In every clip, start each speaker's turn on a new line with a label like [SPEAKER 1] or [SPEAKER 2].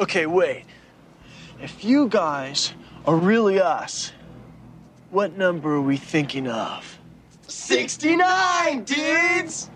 [SPEAKER 1] Okay, wait. If you guys are really us, what number are we thinking of?
[SPEAKER 2] 69, dudes!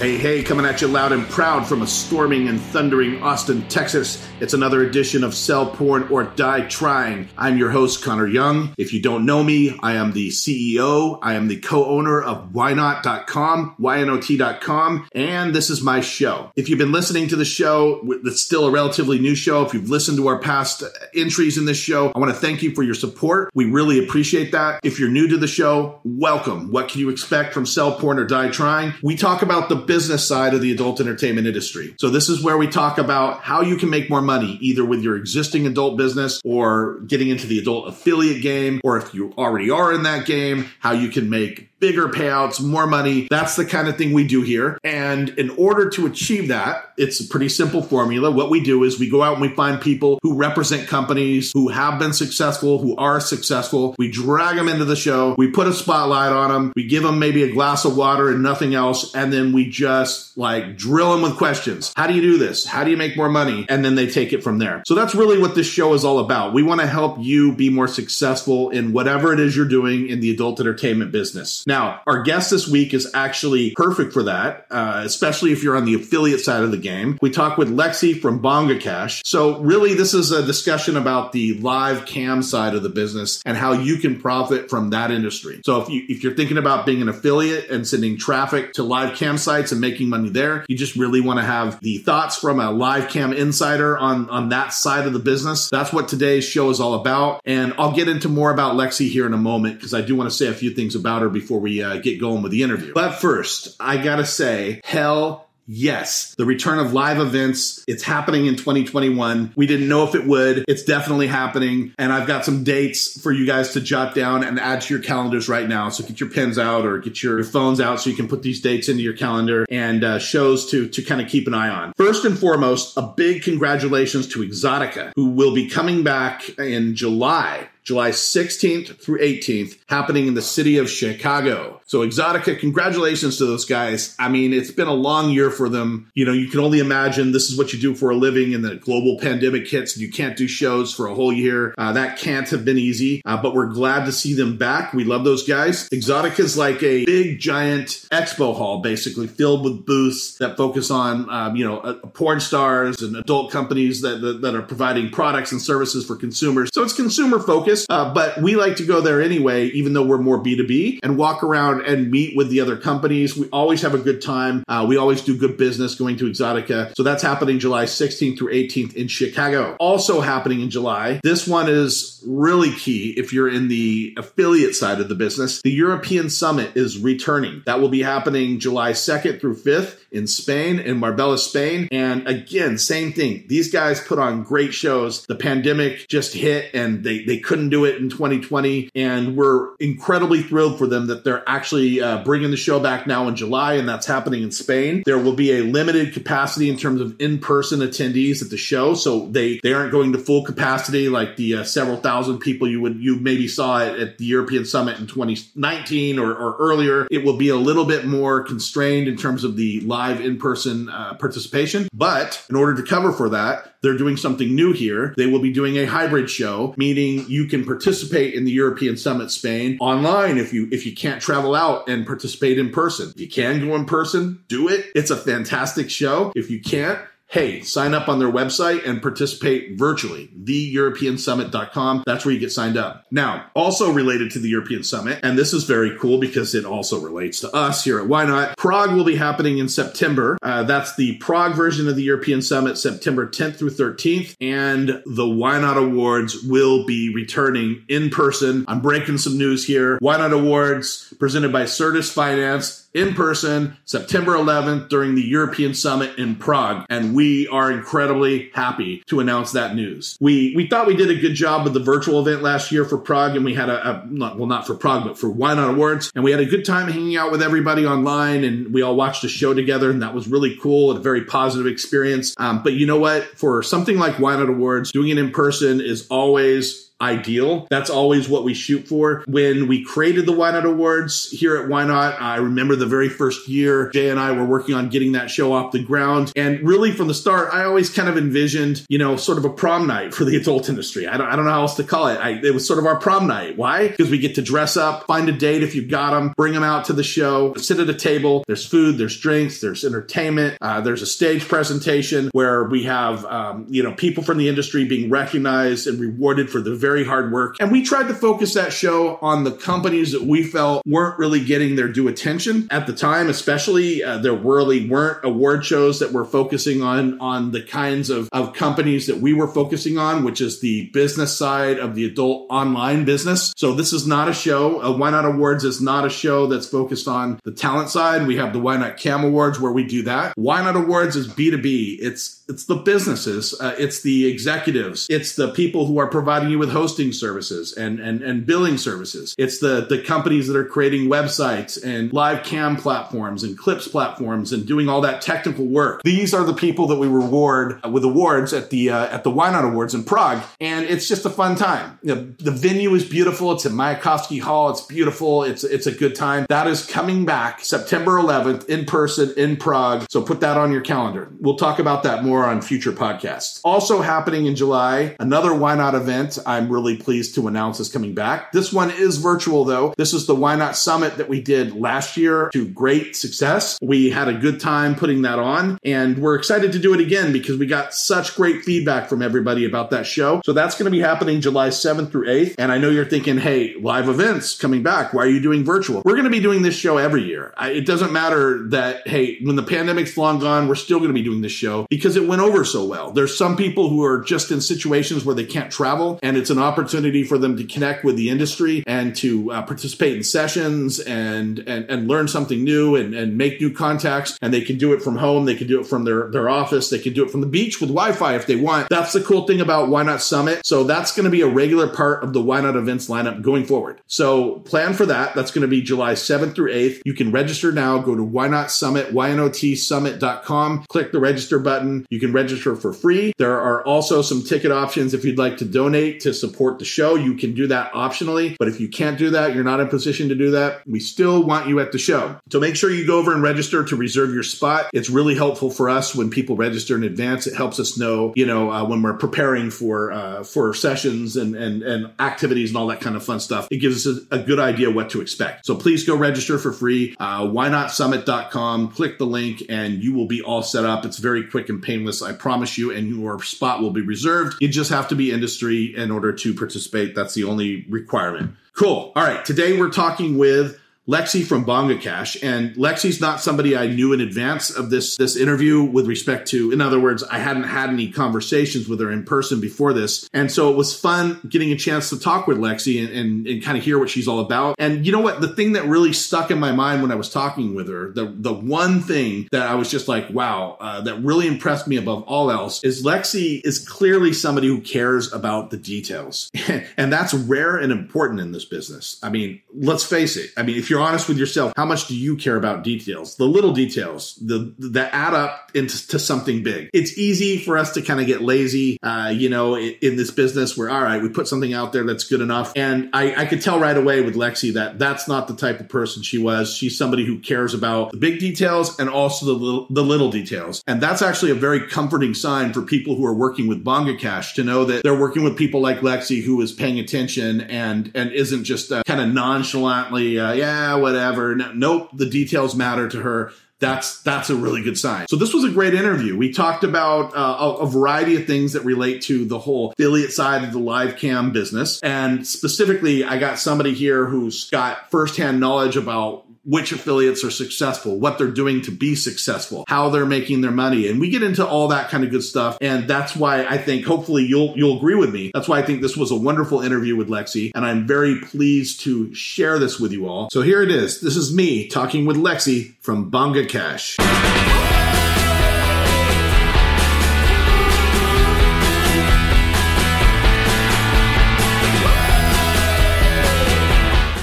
[SPEAKER 3] Hey, hey, coming at you loud and proud from a storming and thundering Austin, Texas. It's another edition of Sell Porn or Die Trying. I'm your host, Connor Young. If you don't know me, I am the CEO. I am the co-owner of whynot.com, ynot.com, and this is my show. If you've been listening to the show, it's still a relatively new show. If you've listened to our past uh, entries in this show, I want to thank you for your support. We really appreciate that. If you're new to the show, welcome. What can you expect from Sell Porn or Die Trying? We talk about the business side of the adult entertainment industry. So this is where we talk about how you can make more money either with your existing adult business or getting into the adult affiliate game, or if you already are in that game, how you can make bigger payouts, more money. That's the kind of thing we do here. And in order to achieve that, it's a pretty simple formula. What we do is we go out and we find people who represent companies who have been successful, who are successful. We drag them into the show. We put a spotlight on them. We give them maybe a glass of water and nothing else. And then we just like drill them with questions. How do you do this? How do you make more money? And then they take it from there. So that's really what this show is all about. We want to help you be more successful in whatever it is you're doing in the adult entertainment business. Now, our guest this week is actually perfect for that, uh, especially if you're on the affiliate side of the game. We talk with Lexi from Bonga Cash. So really, this is a discussion about the live cam side of the business and how you can profit from that industry. So if you if you're thinking about being an affiliate and sending traffic to live cam sites and making money there, you just really want to have the thoughts from a live cam insider on on that side of the business. That's what today's show is all about. And I'll get into more about Lexi here in a moment because I do want to say a few things about her before we uh, get going with the interview. But first, I gotta say, hell Yes, the return of live events. It's happening in 2021. We didn't know if it would. It's definitely happening. And I've got some dates for you guys to jot down and add to your calendars right now. So get your pens out or get your phones out so you can put these dates into your calendar and uh, shows to, to kind of keep an eye on. First and foremost, a big congratulations to EXXXOTICA, who will be coming back in July July 16th through 18th, happening in the city of Chicago. So, EXXXOTICA, congratulations to those guys. I mean, it's been a long year for them. You know, you can only imagine this is what you do for a living and the global pandemic hits and you can't do shows for a whole year. Uh, that can't have been easy, uh, but we're glad to see them back. We love those guys. EXXXOTICA is like a big, giant expo hall, basically filled with booths that focus on, um, you know, uh, porn stars and adult companies that, that, that are providing products and services for consumers. So, it's consumer focused focused, uh, but we like to go there anyway, even though we're more B2B and walk around and meet with the other companies. We always have a good time. Uh, we always do good business going to EXXXOTICA. So that's happening July 16th through 18th in Chicago. Also happening in July. This one is really key if you're in the affiliate side of the business. The European Summit is returning. That will be happening July 2nd through 5th in Spain, in Marbella, Spain. And again, same thing. These guys put on great shows. The pandemic just hit and they, they couldn't do it in 2020. And we're incredibly thrilled for them that they're actually uh, bringing the show back now in July, and that's happening in Spain. There will be a limited capacity in terms of in-person attendees at the show, so they they aren't going to full capacity like the uh, several thousand people you would you maybe saw at, at the European Summit in 2019 or, or, earlier. It will be a little bit more constrained in terms of the live in-person uh, participation, but in order to cover for that, they're doing something new here. They will be doing a hybrid show, meaning you can participate in the European Summit Spain online if you if you can't travel out and participate in person. If you can go in person, do it. It's a fantastic show. If you can't, hey, sign up on their website and participate virtually, theeuropeansummit.com. That's where you get signed up. Now, also related to the European Summit, and this is very cool because it also relates to us here at YNOT, Prague will be happening in September. Uh, that's the Prague version of the European Summit, September 10th through 13th, and the YNOT Awards will be returning in person. I'm breaking some news here. YNOT Awards presented by Certus Finance in person September 11th during the European Summit in Prague. And we are incredibly happy to announce that news. We, we thought we did a good job with the virtual event last year for Prague and we had a, a not, well, not for Prague, but for YNOT Awards. And we had a good time hanging out with everybody online and we all watched a show together and that was really cool and a very positive experience. Um, but you know what? For something like YNOT Awards, doing it in person is always ideal. That's always what we shoot for. When we created the YNOT Awards here at YNOT, I remember the very first year Jay and I were working on getting that show off the ground. And really from the start, I always kind of envisioned, you know, sort of a prom night for the adult industry. I don't, I don't know how else to call it. I, it was sort of our prom night. Why? Because we get to dress up, find a date if you've got them, bring them out to the show, sit at a table. There's food, there's drinks, there's entertainment, uh, there's a stage presentation where we have, um, you know, people from the industry being recognized and rewarded for the very hard work. And we tried to focus that show on the companies that we felt weren't really getting their due attention at the time, especially. Uh, there really weren't award shows that were focusing on on the kinds of, of companies that we were focusing on, which is the business side of the adult online business. So this is not a show. YNOT Awards is not a show that's focused on the talent side. We have the YNOT Cam Awards where we do that. YNOT Awards is B2B. It's it's the businesses, uh, it's the executives, it's the people who are providing you with hosting services and, and, and billing services. It's the, the companies that are creating websites and live cam platforms and clips platforms and doing all that technical work. These are the people that we reward with awards at the uh, at the YNOT Awards in Prague, and it's just a fun time. Know, the venue is beautiful. It's at Mayakovsky Hall. It's beautiful. It's it's a good time. That is coming back September 11th in person in Prague. So put that on your calendar. We'll talk about that more on future podcasts. Also happening in July, another YNOT event. I'm really pleased to announce is coming back. This one is virtual though. This is the YNOT Summit that we did last year to great success. We had a good time putting that on and we're excited to do it again because we got such great feedback from everybody about that show. So that's going to be happening July 7th through 8th. And I know you're thinking, hey, live events coming back. Why are you doing virtual? We're going to be doing this show every year. it doesn't matter that, hey, when the pandemic's long gone, we're still going to be doing this show because it went over so well. There's some people who are just in situations where they can't travel and it's an opportunity for them to connect with the industry and to uh, participate in sessions and, and, and learn something new and, and make new contacts. And they can do it from home. They can do it from their, their office. They can do it from the beach with Wi-Fi if they want. That's the cool thing about YNOT Summit. So that's going to be a regular part of the YNOT events lineup going forward. So plan for that. That's going to be July 7th through 8th. You can register now. Go to YNOT Summit, Y N O T ynotsummit.com. Click the register button. You can register for free. There are also some ticket options if you'd like to donate to support the show. You can do that optionally. But if you can't do that, you're not in position to do that. We still want you at the show. So make sure you go over and register to reserve your spot. It's really helpful for us when people register in advance. It helps us know, you know, uh, when we're preparing for uh, for sessions and, and and activities and all that kind of fun stuff. It gives us a, a good idea what to expect. So please go register for free. Uh, ynotsummit.com. Click the link and you will be all set up. It's very quick and painless. I promise you, and your spot will be reserved. You just have to be industry in order to participate. That's the only requirement. Cool. All right. Today we're talking with Lexi from Bonga Cash. And Lexi's not somebody I knew in advance of this, this interview with respect to, in other words, I hadn't had any conversations with her in person before this. And so it was fun getting a chance to talk with Lexi and, and, and kind of hear what she's all about. And you know what? The thing that really stuck in my mind when I was talking with her, the, the one thing that I was just like, wow, uh, that really impressed me above all else is Lexi is clearly somebody who cares about the details. and that's rare and important in this business. I mean, let's face it. I mean, if you're you're honest with yourself, how much do you care about details? The little details, the that add up into to something big. It's easy for us to kind of get lazy, uh, you know, in, in, this business where all right, we put something out there that's good enough. And I, I could tell right away with Lexi that that's not the type of person she was. She's somebody who cares about the big details and also the little, the little details. And that's actually a very comforting sign for people who are working with Bonga Cash to know that they're working with people like Lexi who is paying attention and and isn't just uh, kind of nonchalantly, uh, yeah whatever. No, nope, the details matter to her. That's that's a really good sign. So this was a great interview. We talked about uh, a, a, variety of things that relate to the whole affiliate side of the live cam business, and specifically, I got somebody here who's got firsthand knowledge about which affiliates are successful, what they're doing to be successful, how they're making their money. And we get into all that kind of good stuff. And that's why I think hopefully you'll you'll agree with me. That's why I think this was a wonderful interview with Lexi. And I'm very pleased to share this with you all. So here it is. This is me talking with Lexi from Bonga Cash.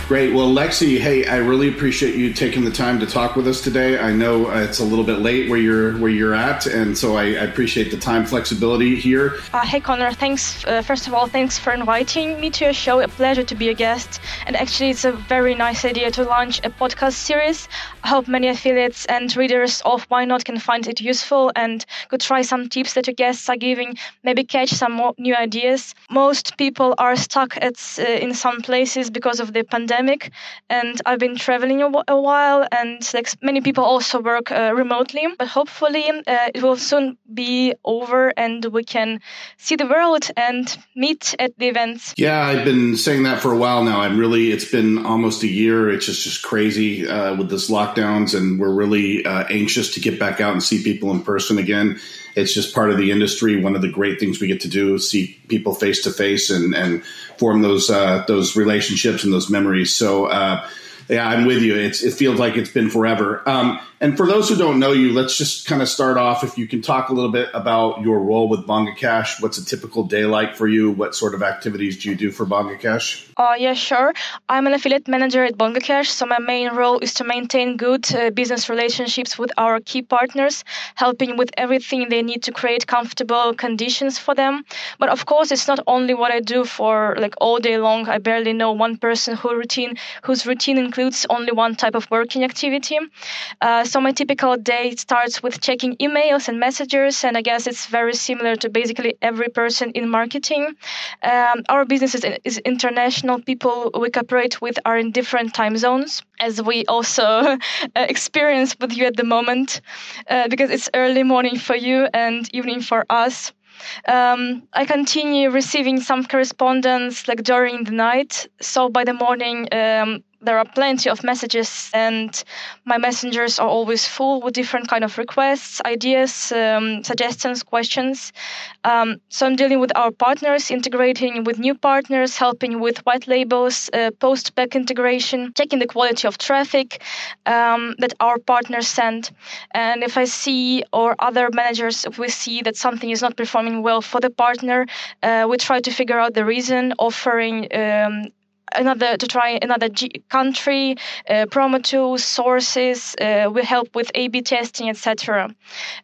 [SPEAKER 3] Great. Well, Lexi, hey, I really appreciate you taking the time to talk with us today. I know it's a little bit late where you're where you're at, and so I, I appreciate the time flexibility here.
[SPEAKER 4] Uh, hey, Connor. Thanks. Uh, first of all, thanks for inviting me to your show. A pleasure to be a guest. And actually, it's a very nice idea to launch a podcast series. Hope many affiliates and readers of YNOT can find it useful and could try some tips that your guests are giving. Maybe catch some more new ideas. Most people are stuck at uh, in some places because of the pandemic and I've been traveling a, a while, and like many people also work uh, remotely. But hopefully, uh, it will soon be over, and we can see the world and meet at the events.
[SPEAKER 3] Yeah, I've been saying that for a while now. I'm really. It's been almost a year. It's just just crazy uh, with this lockdowns, and we're really uh, anxious to get back out and see people in person again it's just part of the industry. One of the great things we get to do is see people face to face and and form those uh, those relationships and those memories. So. Yeah, I'm with you. It's, it feels like it's been forever. Um, and for those who don't know you, let's just kind of start off. If you can talk a little bit about your role with Bonga Cash, what's a typical day like for you? What sort of activities do you do for Bonga Cash?
[SPEAKER 4] Uh, yeah, sure. I'm an affiliate manager at Bonga Cash, so my main role is to maintain good uh, business relationships with our key partners, helping with everything they need to create comfortable conditions for them. But of course, it's not only what I do for like all day long. I barely know one person who routine whose routine includes only one type of working activity. Uh, so my typical day starts with checking emails and messages, and I guess it's very similar to basically every person in marketing. Um, our business is, is, international. People we cooperate with are in different time zones, as we also uh, experience with you at the moment, uh, because it's early morning for you and evening for us. Um, I continue receiving some correspondence like during the night. So by the morning, um, there are plenty of messages and my messengers are always full with different kind of requests ideas um, suggestions questions. Um, so i'm dealing with our partners integrating with new partners helping with white labels uh, post back integration checking the quality of traffic um, that our partners send. And if i see or other managers if we see that something is not performing well for the partner uh, we try to figure out the reason offering um, another to try another G- country, uh, promo tools, sources. Uh, we help with A/B testing, etc.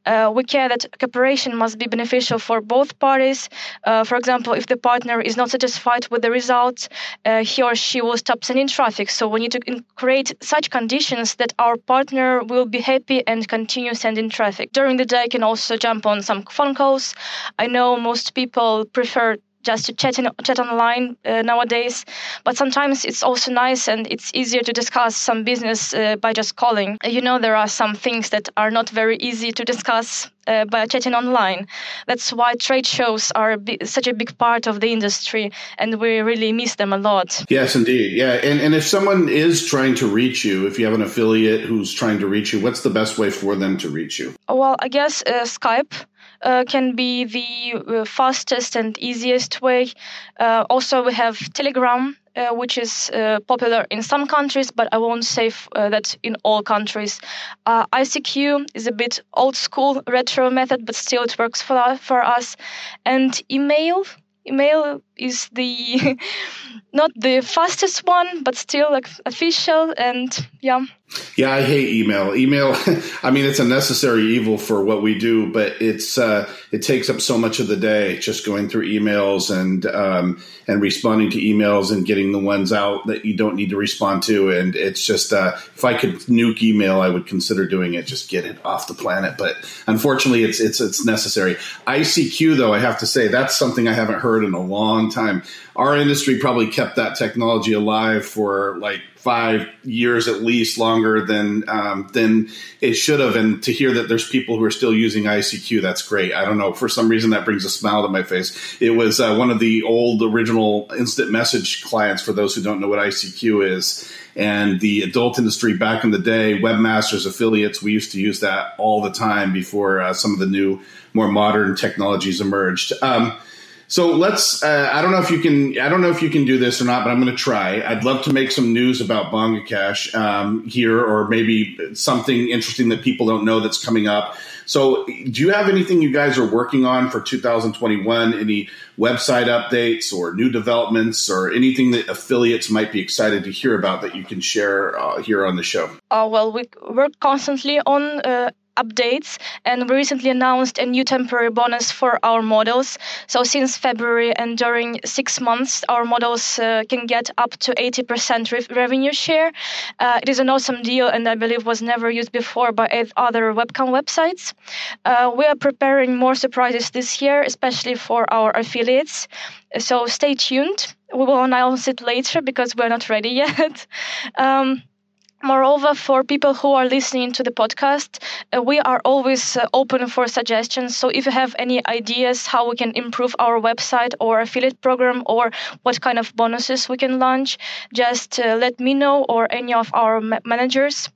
[SPEAKER 4] Uh, we care that cooperation must be beneficial for both parties. Uh, for example, if the partner is not satisfied with the results, uh, he or she will stop sending traffic. So we need to create such conditions that our partner will be happy and continue sending traffic. During the day, I can also jump on some phone calls. I know most people prefer just to chat in, chat online uh, nowadays. But sometimes it's also nice and it's easier to discuss some business uh, by just calling. You know, there are some things that are not very easy to discuss uh, by chatting online. That's why trade shows are a such a big part of the industry, and we really miss them a lot.
[SPEAKER 3] Yes, indeed. Yeah, and and if someone is trying to reach you, if you have an affiliate who's trying to reach you, what's the best way for them to reach you?
[SPEAKER 4] Well, I guess uh, Skype uh, can be the uh, fastest and easiest way. Uh, also, we have Telegram, uh, which is popular in some countries, but I won't say f- that in all countries. ICQ is a bit old school, retro method, but still it works for, for us. And email, email is the not the fastest one, but still like official and yeah.
[SPEAKER 3] Yeah, I hate email. Email, I mean, it's a necessary evil for what we do, but it's uh, it takes up so much of the day just going through emails and um, and responding to emails and getting the ones out that you don't need to respond to. And it's just uh, if I could nuke email, I would consider doing it. Just get it off the planet. But unfortunately, it's it's it's necessary. ICQ, though, I have to say that's something I haven't heard in a long time. Our industry probably kept that technology alive for like five years at least longer than um, than it should have. And to hear that there's people who are still using ICQ, that's great. I don't know for some reason that brings a smile to my face. It was uh, one of the old original instant message clients. For those who don't know what ICQ is. And the adult industry back in the day, webmasters, affiliates, we used to use that all the time before uh, some of the new, more modern technologies emerged. Um, So let's. Uh, I don't know if you can. I don't know if you can do this or not, but I'm going to try. I'd love to make some news about Bonga Cash um, here, or maybe something interesting that people don't know that's coming up. So, do you have anything you guys are working on for 2021? Any website updates or new developments, or anything that affiliates might be excited to hear about that you can share uh, here on the show?
[SPEAKER 4] Uh, well, we work constantly on uh, updates and we recently announced a new temporary bonus for our models. So since february and during six months our models uh, can get up to 80% re- revenue share. Uh, it is an awesome deal and i believe was never used before by other webcam websites. Uh, we are preparing more surprises this year especially for our affiliates. So stay tuned. We will announce it later because we're not ready yet. Um, Moreover, for people who are listening to the podcast, uh, we are always uh, open for suggestions. So if you have any ideas how we can improve our website or affiliate program or what kind of bonuses we can launch, just uh, let me know or any of our ma- managers.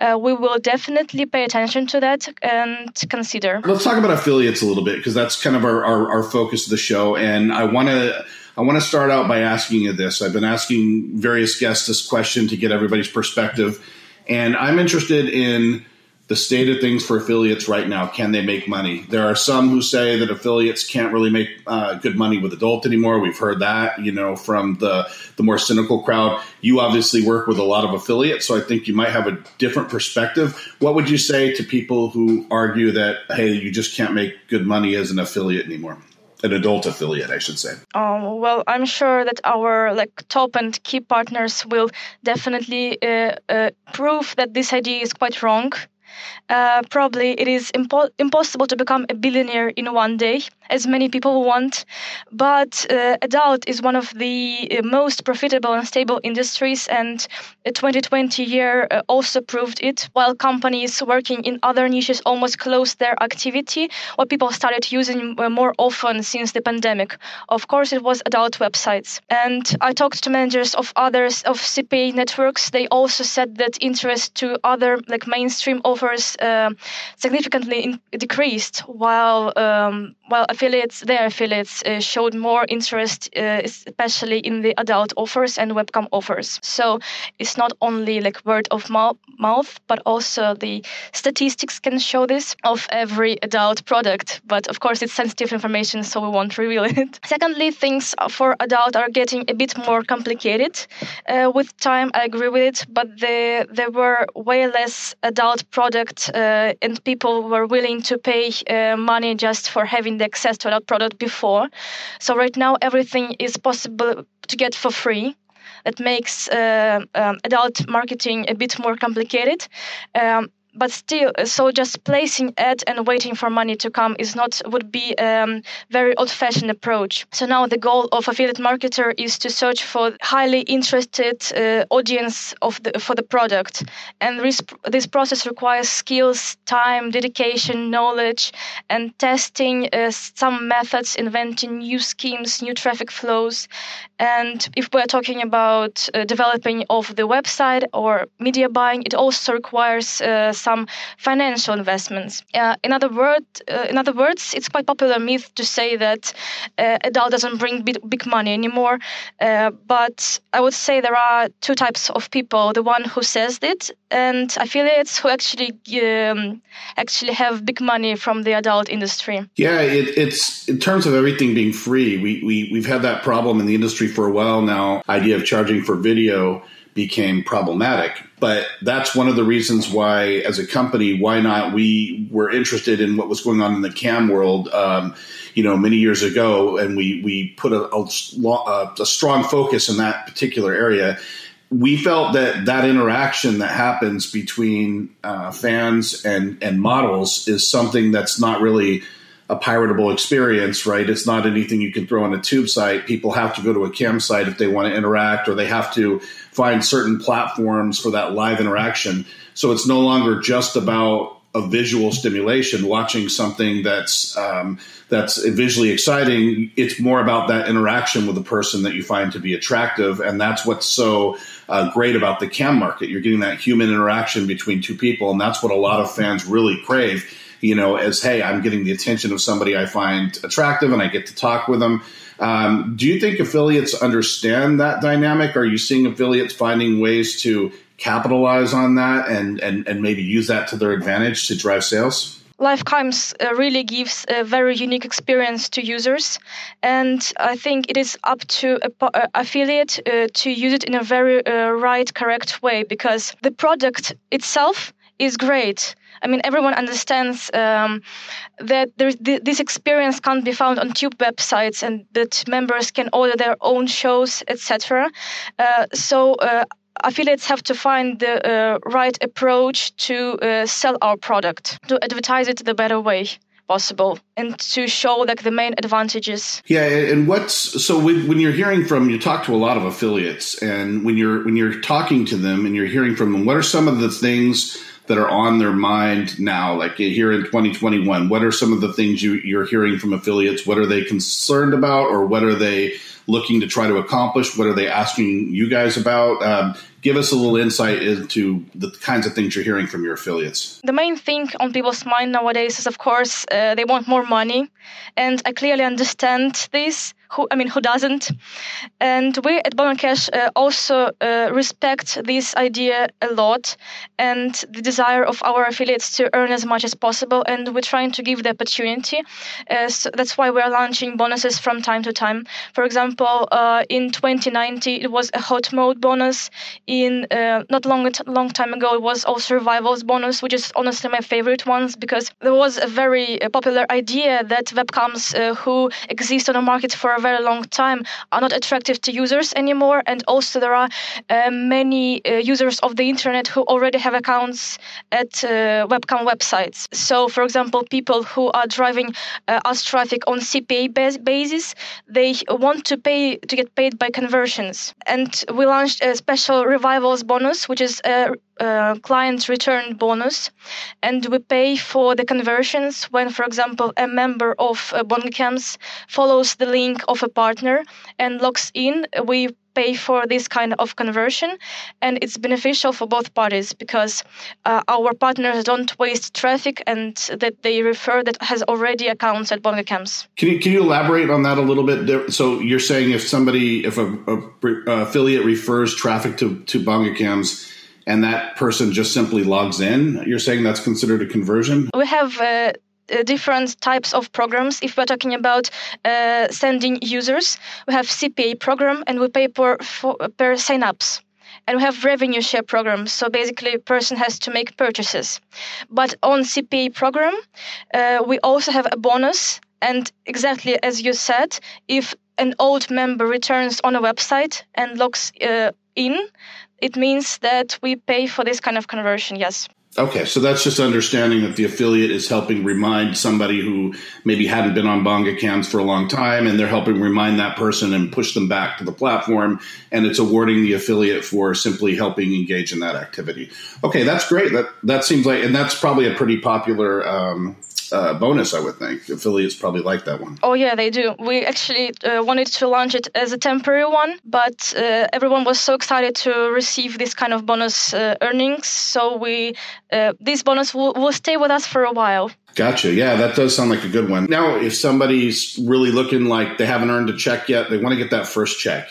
[SPEAKER 4] Uh, we will definitely pay attention to that and consider.
[SPEAKER 3] Let's talk about affiliates a little bit because that's kind of our, our, our focus of the show. And I want to I want to start out by asking you this. I've been asking various guests this question to get everybody's perspective, and I'm interested in the state of things for affiliates right now. Can they make money? There are some who say that affiliates can't really make uh, good money with adult anymore. We've heard that, you know, from the the more cynical crowd. You obviously work with a lot of affiliates, so I think you might have a different perspective. What would you say to people who argue that hey, you just can't make good money as an affiliate anymore? An adult affiliate, I should say?
[SPEAKER 4] Um, well, I'm sure that our like top and key partners will definitely uh, uh, prove that this idea is quite wrong. Uh, probably it is impo- impossible to become a billionaire in one day, as many people want. But uh, adult is one of the uh, most profitable and stable industries, and 2020 year uh, also proved it. While companies working in other niches almost closed their activity, what people started using uh, more often since the pandemic. Of course, it was adult websites. And I talked to managers of others of CPA networks. They also said that interest to other like mainstream offers uh, significantly in- decreased, while um, while affiliates, their affiliates uh, showed more interest, uh, especially in the adult offers and webcam offers. So it's not only like word of mouth, but also the statistics can show this of every adult product. But of course, it's sensitive information, so we won't reveal it. Secondly, things for adult are getting a bit more complicated. Uh, with time, I agree with it, but there there were way less adult product, uh, and people were willing to pay uh, money just for having the access to that product before. So right now everything is possible to get for free. It makes uh, um, adult marketing a bit more complicated. Um, but still so just placing ad and waiting for money to come is not would be a um, very old-fashioned approach. So now the goal of affiliate marketer is to search for highly interested uh, audience of the for the product. And this, this process requires skills time dedication knowledge and testing uh, some methods inventing new schemes new traffic flows. And if we're talking about uh, developing of the website or media buying it also requires uh, some financial investments. Uh, in other word, uh, in other words, it's quite popular myth to say that uh, adult doesn't bring big, big money anymore. Uh, but I would say there are two types of people: the one who says it, and affiliates who actually um, actually have big money from the adult industry.
[SPEAKER 3] Yeah, it, it's in terms of everything being free. We we we've had that problem in the industry for a while now. Idea of charging for video became problematic. But that's one of the reasons why, as a company, why not we were interested in what was going on in the cam world, um, you know, many years ago, and we we put a, a, a strong focus in that particular area. We felt that that interaction that happens between uh, fans and and models is something that's not really a piratable experience, right? It's not anything you can throw on a tube site. People have to go to a cam site if they want to interact, or they have to find certain platforms for that live interaction. So it's no longer just about a visual stimulation, watching something that's um, that's visually exciting. It's more about that interaction with the person that you find to be attractive, and that's what's so uh, great about the cam market. You're getting that human interaction between two people, and that's what a lot of fans really crave you know, as hey, I'm getting the attention of somebody I find attractive and I get to talk with them. Um, do you think affiliates understand that dynamic? Are you seeing affiliates finding ways to capitalize on that and, and, and maybe use that to their advantage to drive sales?
[SPEAKER 4] Live cams uh, really gives a very unique experience to users, and I think it is up to a uh, affiliate uh, to use it in a very uh, right, correct way because the product itself is great. I mean, everyone understands um, that th- this experience can't be found on tube websites, and that members can order their own shows, etc. Uh, so uh, affiliates have to find the uh, right approach to uh, sell our product, to advertise it the better way possible and to show like the main advantages
[SPEAKER 3] yeah and what's so when, when you're hearing from you talk to a lot of affiliates and when you're when you're talking to them and you're hearing from them what are some of the things that are on their mind now like here in 2021 what are some of the things you, you're hearing from affiliates what are they concerned about or what are they looking to try to accomplish? What are they asking you guys about? Um, give us a little insight into the kinds of things you're hearing from your affiliates.
[SPEAKER 4] The main thing on people's mind nowadays is, of course, uh, they want more money, and I clearly understand this who I mean who doesn't. And we at Bonga Cash uh, also uh, respect this idea a lot and the desire of our affiliates to earn as much as possible. And we're trying to give the opportunity uh, so that's why we're launching bonuses from time to time. For example uh, in 2019 it was a hot mode bonus. In uh, not long long time ago it was also revivals bonus which is honestly my favorite ones because there was a very uh, popular idea that webcams who exist on the market for a very long time are not attractive to users anymore. And also, there are uh, many uh, users of the internet who already have accounts at uh, webcam websites. So, for example, people who are driving uh, us traffic on CPA base basis, they want to pay to get paid by conversions. And we launched a special revivals bonus, which is a uh, client return bonus, and we pay for the conversions when, for example, a member of uh, BongaCams follows the link of a partner and logs in. We pay for this kind of conversion and it's beneficial for both parties because uh, our partners don't waste traffic and that they refer that has already accounts at BongaCams.
[SPEAKER 3] Can you, can you elaborate on that a little bit? So you're saying if somebody, if a, a, a affiliate refers traffic to, to BongaCams, and that person just simply logs in, you're saying that's considered a conversion?
[SPEAKER 4] We have uh, uh, different types of programs. If we're talking about uh, sending users, we have CPA program and we pay per, for, per sign-ups. And we have revenue share programs. So basically, a person has to make purchases. But on CPA program, uh, we also have a bonus. And exactly as you said, if an old member returns on a website and logs uh, in, it means that we pay for this kind of conversion, yes.
[SPEAKER 3] Okay, so that's just understanding that the affiliate is helping remind somebody who maybe hadn't been on BongaCams for a long time, and they're helping remind that person and push them back to the platform, and it's awarding the affiliate for simply helping engage in that activity. Okay, that's great. That that seems like, and that's probably a pretty popular um, uh, bonus, I would think. Affiliates probably like that one.
[SPEAKER 4] Oh, yeah, they do. We actually uh, wanted to launch it as a temporary one, but uh, everyone was so excited to receive this kind of bonus uh, earnings. So we uh, this bonus will, will stay with us for a while.
[SPEAKER 3] Gotcha. Yeah, that does sound like a good one. Now, if somebody's really looking like they haven't earned a check yet, they want to get that first check.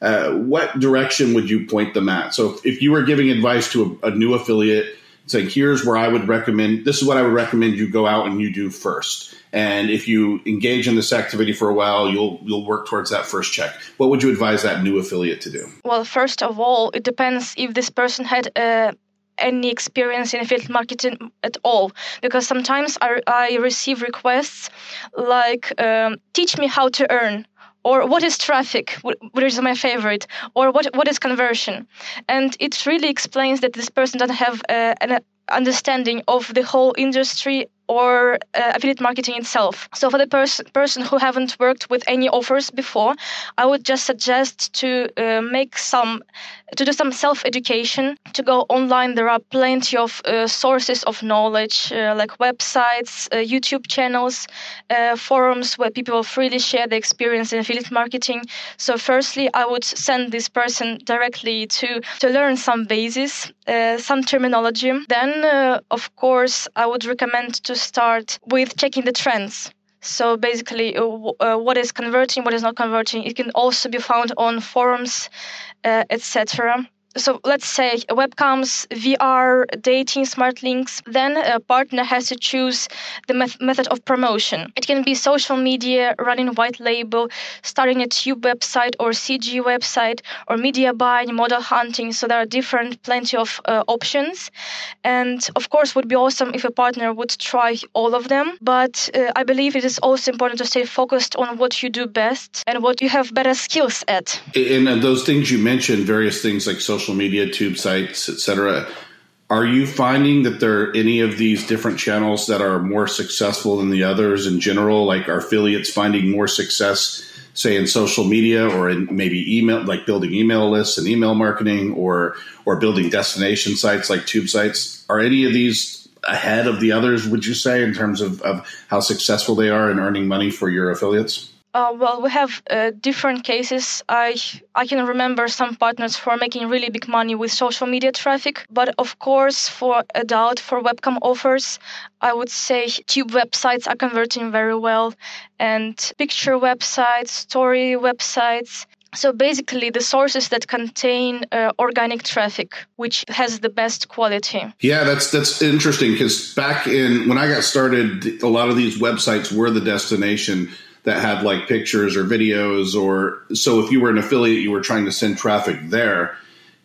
[SPEAKER 3] Uh, what direction would you point them at? So, if, if you were giving advice to a, a new affiliate, saying here's where I would recommend this is what I would recommend you go out and you do first. And if you engage in this activity for a while, you'll you'll work towards that first check. What would you advise that new affiliate to do?
[SPEAKER 4] Well, first of all, it depends if this person had uh, any experience in affiliate marketing at all because sometimes I, I receive requests like um, teach me how to earn or what is traffic? Which is my favorite? Or what what is conversion? And it really explains that this person doesn't have uh, an understanding of the whole industry or uh, affiliate marketing itself. So for the pers- person who haven't worked with any offers before, I would just suggest to uh, make some to do some self education, to go online. There are plenty of uh, sources of knowledge, uh, like websites, uh, YouTube channels, uh, forums where people freely share their experience in affiliate marketing. So, firstly, I would send this person directly to, to learn some basis, uh, some terminology. Then, uh, of course, I would recommend to start with checking the trends. So basically, uh, uh, what is converting, what is not converting. It can also be found on forums, Uh, etc so let's say webcams, VR, dating, smart links, then a partner has to choose the met- method of promotion. It can be social media, running white label, starting a tube website or CG website, or media buying, model hunting. So there are different, plenty of uh, options. And of course, would be awesome if a partner would try all of them. But uh, I believe it is also important to stay focused on what you do best and what you have better skills at.
[SPEAKER 3] And those things you mentioned, various things like social social media, tube sites, etc. Are you finding that there are any of these different channels that are more successful than the others in general? Like are affiliates finding more success, say in social media or in maybe email, like building email lists and email marketing, or or building destination sites like tube sites? Are any of these ahead of the others? Would you say in terms of, of how successful they are in earning money for your affiliates?
[SPEAKER 4] Uh, well, we have uh, different cases. I I can remember some partners who are making really big money with social media traffic, but of course, for adult for webcam offers, I would say tube websites are converting very well, and picture websites, story websites. So basically, the sources that contain uh, organic traffic, which has the best quality.
[SPEAKER 3] Yeah, that's that's interesting because back in when I got started, a lot of these websites were the destination that had like pictures or videos or so if you were an affiliate you were trying to send traffic there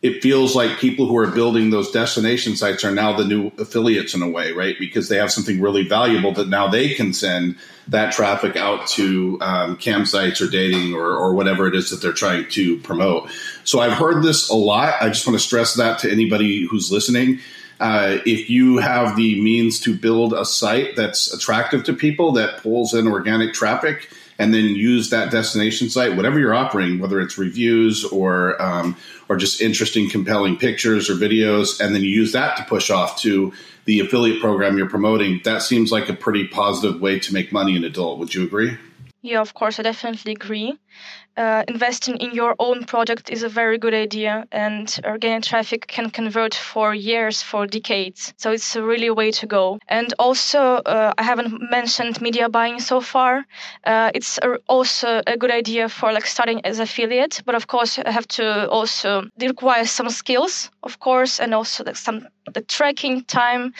[SPEAKER 3] it feels like people who are building those destination sites are now the new affiliates in a way right? Because they have something really valuable that now they can send that traffic out to um, cam sites or dating or, or whatever it is that they're trying to promote. So i've heard this a lot. I just want to stress that to anybody who's listening uh, if you have the means to build a site that's attractive to people that pulls in organic traffic and then use that destination site, whatever you're offering, whether it's reviews or um, or just interesting, compelling pictures or videos, and then you use that to push off to the affiliate program you're promoting. That seems like a pretty positive way to make money in adult. Would you agree?
[SPEAKER 4] Yeah, of course, I definitely agree uh, investing in your own product is a very good idea, and organic traffic can convert for years, for decades. So it's a really way to go. And also, uh, I haven't mentioned media buying so far. Uh, it's a, also a good idea for like starting as affiliate, but of course, I have to also it requires some skills, of course, and also like some the tracking time,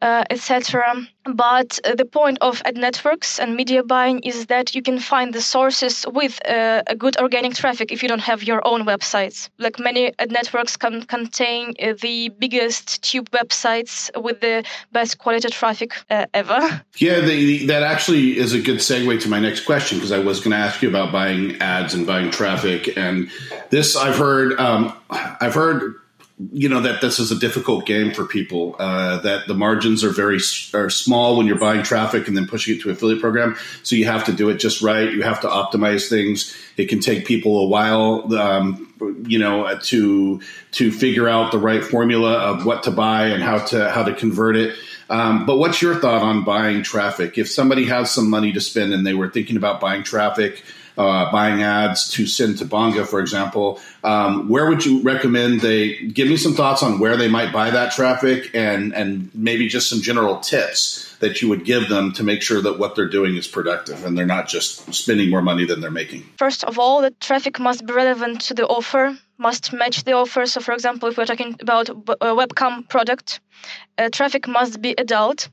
[SPEAKER 4] uh, etc. But uh, the point of ad networks and media buying is that you can find the sources with uh, a good organic traffic if you don't have your own websites. Like many networks can contain uh, the biggest tube websites with the best quality traffic uh, ever.
[SPEAKER 3] Yeah, the, that actually is a good segue to my next question because I was going to ask you about buying ads and buying traffic. And this I've heard, um, I've heard you know that this is a difficult game for people. Uh, that the margins are very are small when you're buying traffic and then pushing it to affiliate program. So you have to do it just right. You have to optimize things. It can take people a while, um, you know, to to figure out the right formula of what to buy and how to how to convert it. Um, but what's your thought on buying traffic? If somebody has some money to spend and they were thinking about buying traffic uh, buying ads to send to Bonga, for example, um, where would you recommend they give me some thoughts on where they might buy that traffic and and maybe just some general tips that you would give them to make sure that what they're doing is productive and they're not just spending more money than they're making.
[SPEAKER 4] First of all, the traffic must be relevant to the offer, must match the offer. So, for example, if we're talking about a webcam product, uh, traffic must be adult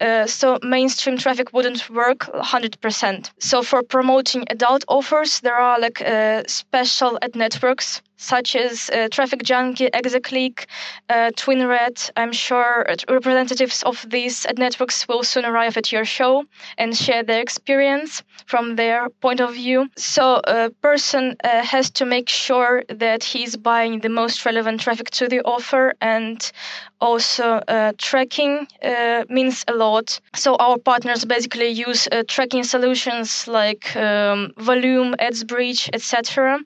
[SPEAKER 4] uh, so mainstream traffic wouldn't work 100%. So for promoting adult offers, there are like uh, special ad networks such as uh, Traffic Junkie, ExoClick, uh, TwinRed. I'm sure representatives of these ad networks will soon arrive at your show and share their experience from their point of view. So a person uh, has to make sure that he's buying the most relevant traffic to the offer and also uh, tracking uh, means a lot. So our partners basically use uh, tracking solutions like um, Voluum, AdsBridge, etc.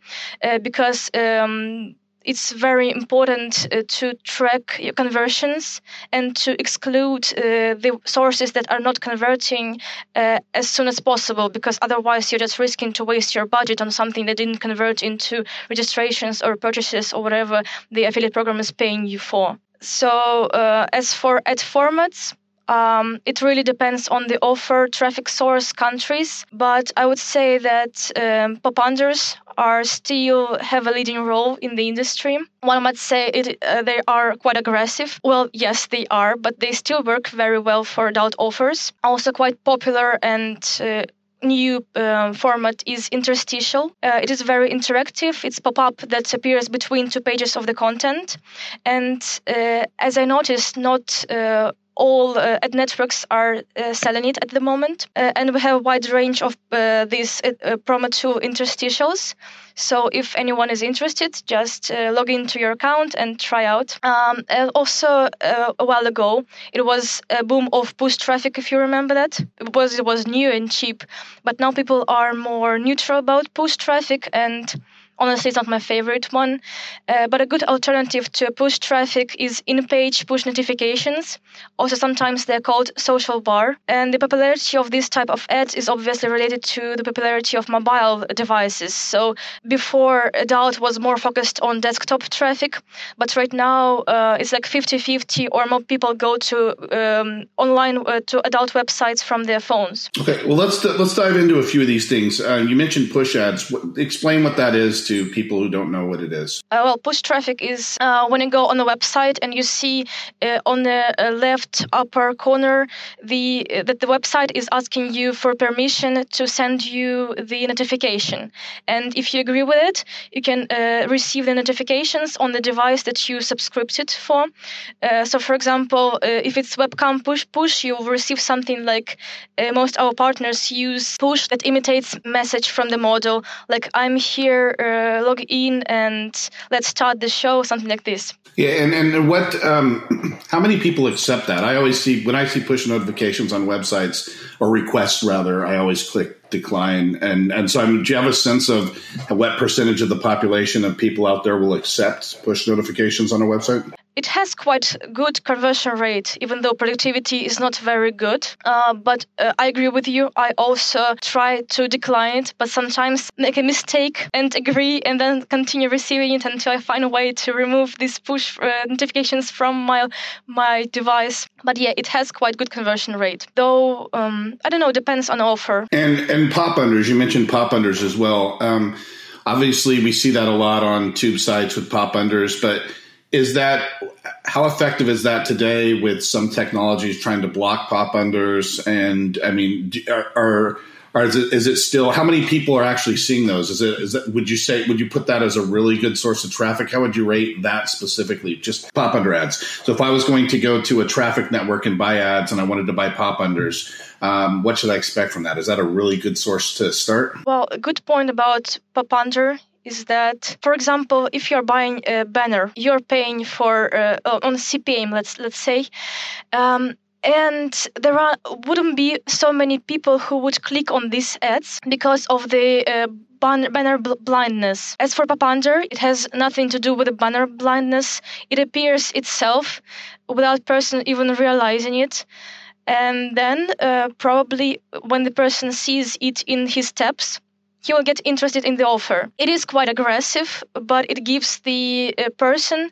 [SPEAKER 4] because um, it's very important uh, to track your conversions and to exclude uh, the sources that are not converting uh, as soon as possible because otherwise you're just risking to waste your budget on something that didn't convert into registrations or purchases or whatever the affiliate program is paying you for. So, uh, as for ad formats, Um, it really depends on the offer, traffic source, countries. But I would say that um, pop unders are still have a leading role in the industry. One might say it, uh, they are quite aggressive. Well, yes, they are, but they still work very well for adult offers. Also, quite popular and uh, new uh, format is interstitial. Uh, it is very interactive. It's pop-up that appears between two pages of the content, and uh, as I noticed, not uh, all uh, ad networks are uh, selling it at the moment, uh, and we have a wide range of uh, these uh, uh, promo tool interstitials. So if anyone is interested, just log into your account and try out. Um, and also, a while ago, it was a boom of push traffic. If you remember that, it was it was new and cheap, but now people are more neutral about push traffic and honestly it's not my favorite one. Uh, but a good alternative to push traffic is in-page push notifications. Also sometimes they're called social bar. And the popularity of this type of ads is obviously related to the popularity of mobile devices. So before adult was more focused on desktop traffic. But right now uh, it's like 50-50 or more people go to um, online uh, to adult websites from their phones.
[SPEAKER 3] Okay well let's let's dive into a few of these things. Uh, you mentioned push ads. Explain what that is to people who don't know what it is?
[SPEAKER 4] Uh, well, push traffic is uh, when you go on the website and you see uh, on the uh, left upper corner the uh, that the website is asking you for permission to send you the notification, and if you agree with it, you can uh, receive the notifications on the device that you subscribed for. so, for example, if it's webcam push push, you will receive something like most our partners use push that imitates message from the model, like I'm here uh, log in and let's start the show, something like this.
[SPEAKER 3] Yeah, and and what? Um, how many people accept that? I always see when I see push notifications on websites or requests rather, I always click decline. And and so, I mean, do you have a sense of what percentage of the population of people out there will accept push notifications on a website?
[SPEAKER 4] It has quite good conversion rate, even though productivity is not very good. Uh, but uh, I agree with you. I also try to decline it, but sometimes make a mistake and agree, and then continue receiving it until I find a way to remove these push uh, notifications from my my device. But yeah, it has quite good conversion rate, though. Um, I don't know. Depends on offer.
[SPEAKER 3] And and pop unders. You mentioned pop unders as well. Um, obviously, we see that a lot on tube sites with pop unders, but is that how effective is that today with some technologies trying to block pop unders? And I mean, are, are, are is, it, is it still how many people are actually seeing those? Is it is that would you say would you put that as a really good source of traffic? How would you rate that specifically? Just pop under ads. So if I was going to go to a traffic network and buy ads, and I wanted to buy pop unders. Um, what should I expect from that? Is that a really good source to start?
[SPEAKER 4] Well, a good point about pop under is that, for example, if you're buying a banner, you're paying for uh, on CPM, let's let's say, um, and there are wouldn't be so many people who would click on these ads because of the uh, banner blindness. As for pop under, it has nothing to do with the banner blindness. It appears itself without person even realizing it. And then, uh, probably when the person sees it in his tabs, he will get interested in the offer. It is quite aggressive, but it gives the uh, person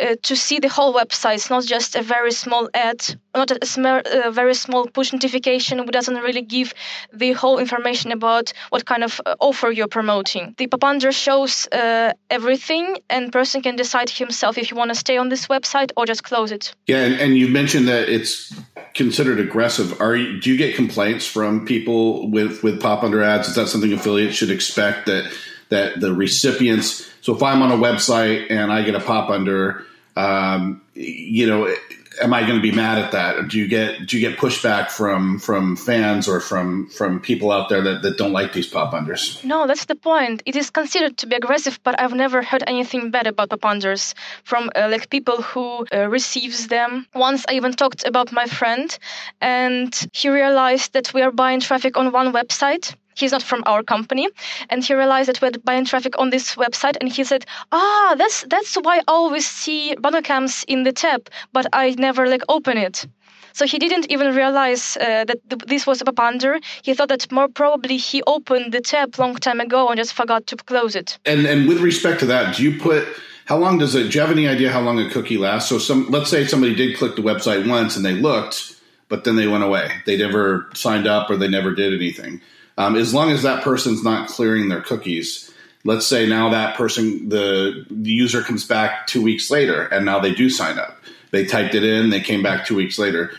[SPEAKER 4] uh, to see the whole website. It's not just a very small ad, not a, sm- a, very small push notification which doesn't really give the whole information about what kind of uh, offer you're promoting. The pop under shows uh, everything, and person can decide himself if you want to stay on this website or just close it.
[SPEAKER 3] Yeah, and, and you mentioned that it's considered aggressive. Are you, do you get complaints from people with with pop under ads? Is that something affiliates should expect that that the recipients? So if I'm on a website and I get a pop under, um, you know, am I going to be mad at that? Or do you get do you get pushback from from fans or from from people out there that, that don't like these pop unders?
[SPEAKER 4] No, that's the point. It is considered to be aggressive, but I've never heard anything bad about pop unders from uh, like people who uh, receives them. Once I even talked about my friend, and he realized that we are buying traffic on one website he's not from our company and he realized that we're buying traffic on this website and he said ah that's that's why i always see Bonga Cams in the tab but i never like open it so he didn't even realize uh, that th- this was a pop under. He thought that more probably he opened the tab long time ago and just forgot to close it.
[SPEAKER 3] And and with respect to that, do you put how long does it? Do you have any idea how long a cookie lasts? So some let's say somebody did click the website once and they looked but then they went away. They never signed up or they never did anything. Um, as long as that person's not clearing their cookies, let's say now that person, the, the user comes back two weeks later and now they do sign up. They typed it in, they came back two weeks later.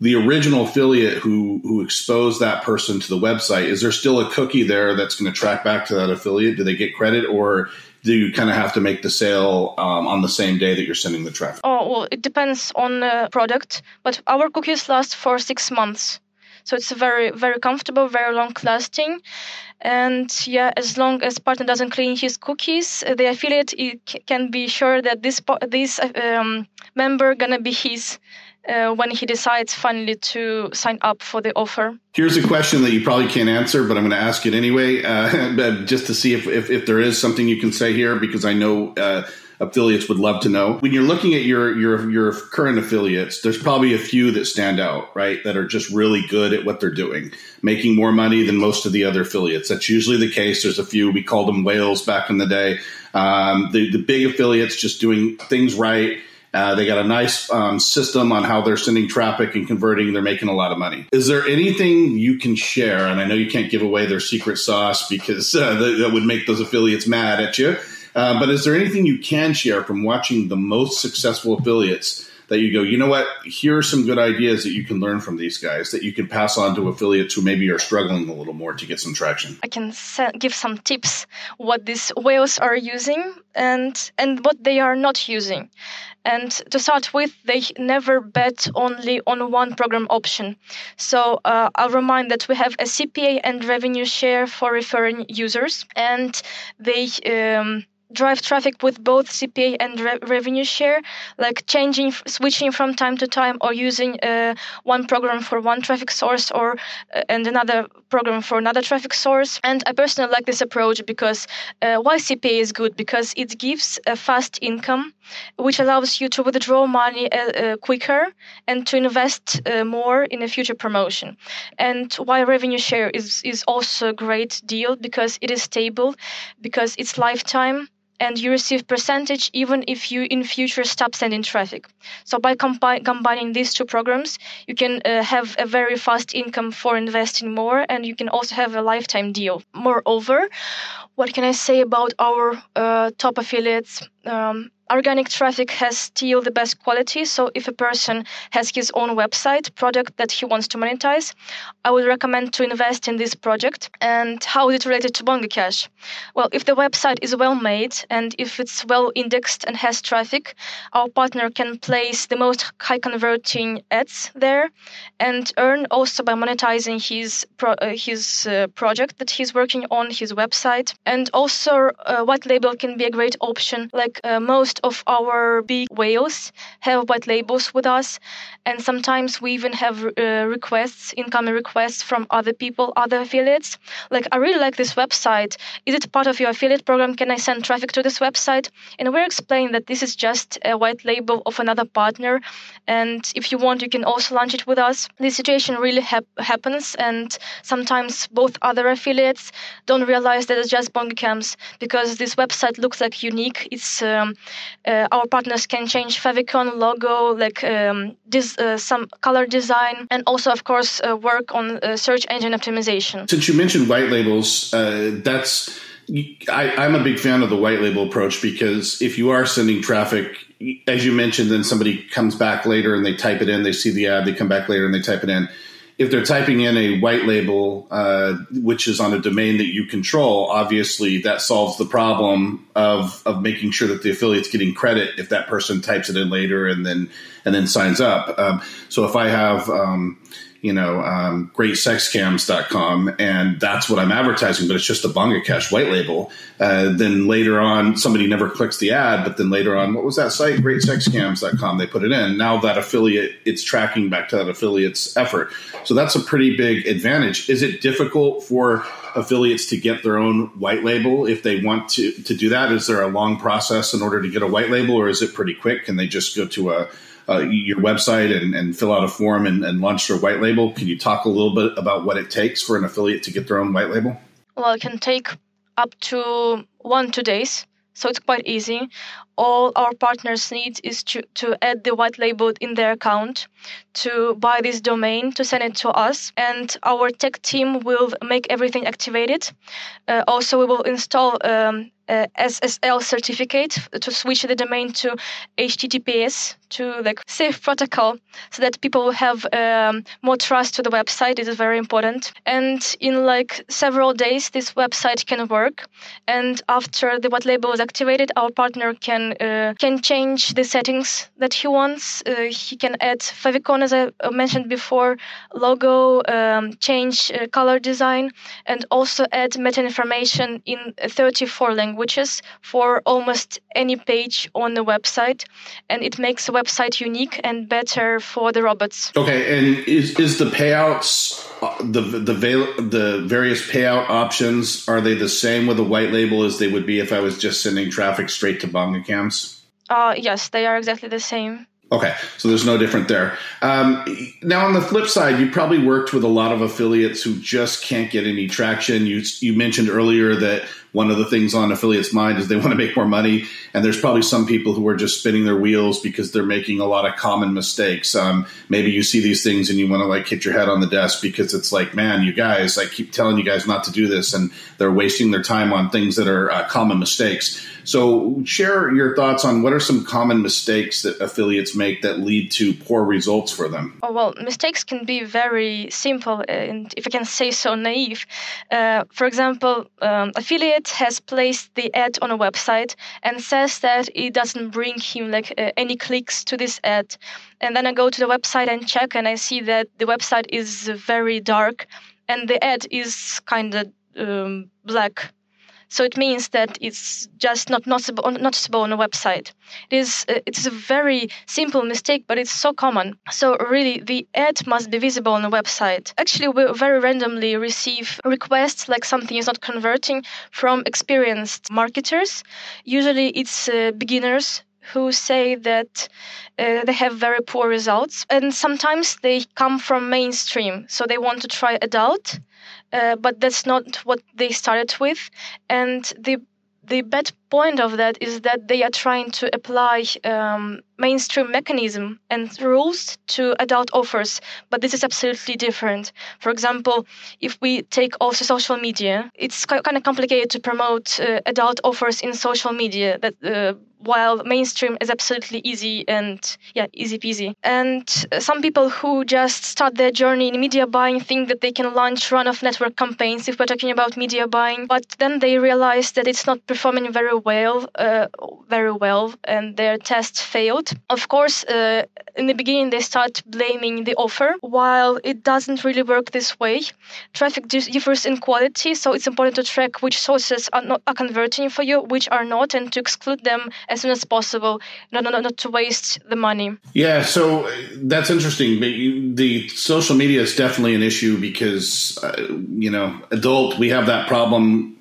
[SPEAKER 3] The original affiliate who who exposed that person to the website, is there still a cookie there that's going to track back to that affiliate? Do they get credit or do you kind of have to make the sale um, on the same day that you're sending the traffic?
[SPEAKER 4] Oh, well, it depends on the product, but our cookies last for six months. So it's very, very comfortable, very long lasting. And yeah, as long as partner doesn't clean his cookies, uh, the affiliate can be sure that this this um, member gonna be his uh, when he decides finally to sign up for the offer.
[SPEAKER 3] Here's a question that you probably can't answer, but I'm going to ask it anyway, uh, just to see if, if, if, there is something you can say here, because I know uh, affiliates would love to know. When you're looking at your your your current affiliates, there's probably a few that stand out, right? That are just really good at what they're doing, making more money than most of the other affiliates. That's usually the case. There's a few. We called them whales back in the day. Um, the the big affiliates just doing things right. Uh, they got a nice um, system on how they're sending traffic and converting. They're making a lot of money. Is there anything you can share? And I know you can't give away their secret sauce because uh, that would make those affiliates mad at you. Uh, but is there anything you can share from watching the most successful affiliates that you go, you know what? Here are some good ideas that you can learn from these guys that you can pass on to affiliates who maybe are struggling a little more to get some traction.
[SPEAKER 4] I can give some tips what these whales are using and and what they are not using. And to start with, they never bet only on one program option. So uh, I'll remind that we have a CPA and revenue share for referring users, and they. Um, drive traffic with both CPA and re- revenue share, like changing, switching from time to time, or using uh, one program for one traffic source or uh, and another program for another traffic source. And I personally like this approach because uh, why CPA is good because it gives a fast income, which allows you to withdraw money uh, uh, quicker and to invest uh, more in a future promotion. And why revenue share is is also a great deal because it is stable, because it's lifetime and you receive percentage even if you in future stop sending traffic. So by combi- combining these two programs, you can uh, have a very fast income for investing more, and you can also have a lifetime deal. Moreover, what can I say about our uh, top affiliates? Um, organic traffic has still the best quality. So if a person has his own website product that he wants to monetize, I would recommend to invest in this project. And how is it related to Bonga Cash? Well, if the website is well made and if it's well indexed and has traffic, our partner can place the most high converting ads there and earn also by monetizing his pro- uh, his uh, project that he's working on his website. And also, uh, white label can be a great option. Like uh, of our big whales have white labels with us, and sometimes we even have uh, requests, incoming requests from other people, other affiliates. Like, I really like this website. Is it part of your affiliate program? Can I send traffic to this website? And we're explaining that this is just a white label of another partner, and if you want, you can also launch it with us. This situation really hap- happens, and sometimes both other affiliates don't realize that it's just BongaCams because this website looks like unique. It's um, uh, our partners can change favicon logo, like um, this, uh, some color design, and also, of course, uh, work on uh, search engine optimization.
[SPEAKER 3] Since you mentioned white labels, uh, that's I, I'm a big fan of the white label approach because if you are sending traffic, as you mentioned, then somebody comes back later and they type it in, they see the ad, they come back later and they type it in if they're typing in a white label, uh, which is on a domain that you control, obviously that solves the problem of of making sure that the affiliate's getting credit if that person types it in later and then and then signs up. Um, so if I have um, you know, um, greatsexcams.com, and that's what I'm advertising, but it's just a Bonga Cash white label. Uh, then later on, somebody never clicks the ad, but then later on, what was that site? Greatsexcams.com. They put it in. Now that affiliate, it's tracking back to that affiliate's effort. So that's a pretty big advantage. Is it difficult for affiliates to get their own white label if they want to, to do that? Is there a long process in order to get a white label, or is it pretty quick? Can they just go to a uh, your website and, and, fill out a form and, and, launch their white label. Can you talk a little bit about what it takes for an affiliate to get their own white label?
[SPEAKER 4] Well, it can take up to one two days, so it's quite easy. All our partners need is to, to add the white label in their account, to buy this domain, to send it to us, and our tech team will make everything activated. Uh, also, we will install um, SSL certificate to switch the domain to HTTPS to like safe protocol so that people will have um, more trust to the website. It is very important. And in like several days, this website can work. And after the white label is activated, our partner can uh, can change the settings that he wants. Uh, he can add favicon, as I mentioned before, logo, um, change uh, color design, and also add meta information in 34 languages for almost any page on the website. And it makes the website unique and better for the robots.
[SPEAKER 3] Okay, and is is the payouts uh, the the the various payout options are they the same with a white label as they would be if I was just sending traffic straight to
[SPEAKER 4] Uh, yes, they are exactly the same.
[SPEAKER 3] Okay, so there's no different there. Um, now, on the flip side, you probably worked with a lot of affiliates who just can't get any traction. You you mentioned earlier that one of the things on affiliates' mind is they want to make more money, and there's probably some people who are just spinning their wheels because they're making a lot of common mistakes. Um, maybe you see these things and you want to like hit your head on the desk because it's like, man, you guys, I keep telling you guys not to do this, and they're wasting their time on things that are uh, common mistakes. So, share your thoughts on what are some common mistakes that affiliates make that lead to poor results for them.
[SPEAKER 4] Oh, well, mistakes can be very simple and, if I can say so, naive. Uh, for example, um, has placed the ad on a website and says that it doesn't bring him like uh, any clicks to this ad. And then I go to the website and check, and I see that the website is very dark, and the ad is kind of um, black so it means that it's just not noticeable, noticeable on a website. It is uh, it is a very simple mistake, but it's so common. So really, the ad must be visible on a website. Actually, we very randomly receive requests like something is not converting from experienced marketers. Usually, it's uh, beginners who say that uh, they have very poor results. And sometimes they come from mainstream, so they want to try adult, uh, but that's not what they started with. And the the bad point of that is that they are trying to apply um, mainstream mechanism and rules to adult offers, but this is absolutely different. For example, if we take also social media, it's kind of complicated to promote uh, adult offers in social media. That uh, while mainstream is absolutely easy and yeah, easy peasy. And uh, some people who just start their journey in media buying think that they can launch run-off network campaigns if we're talking about media buying, but then they realize that it's not performing very well, uh, very well, and their test failed. Of course, uh, in the beginning they start blaming the offer, while it doesn't really work this way. Traffic differs in quality, so it's important to track which sources are not are converting for you, which are not, and to exclude them as soon as possible, not not, not to waste the money.
[SPEAKER 3] Yeah, so uh, that's interesting. The social media is definitely an issue because uh, you know, adult we have that problem.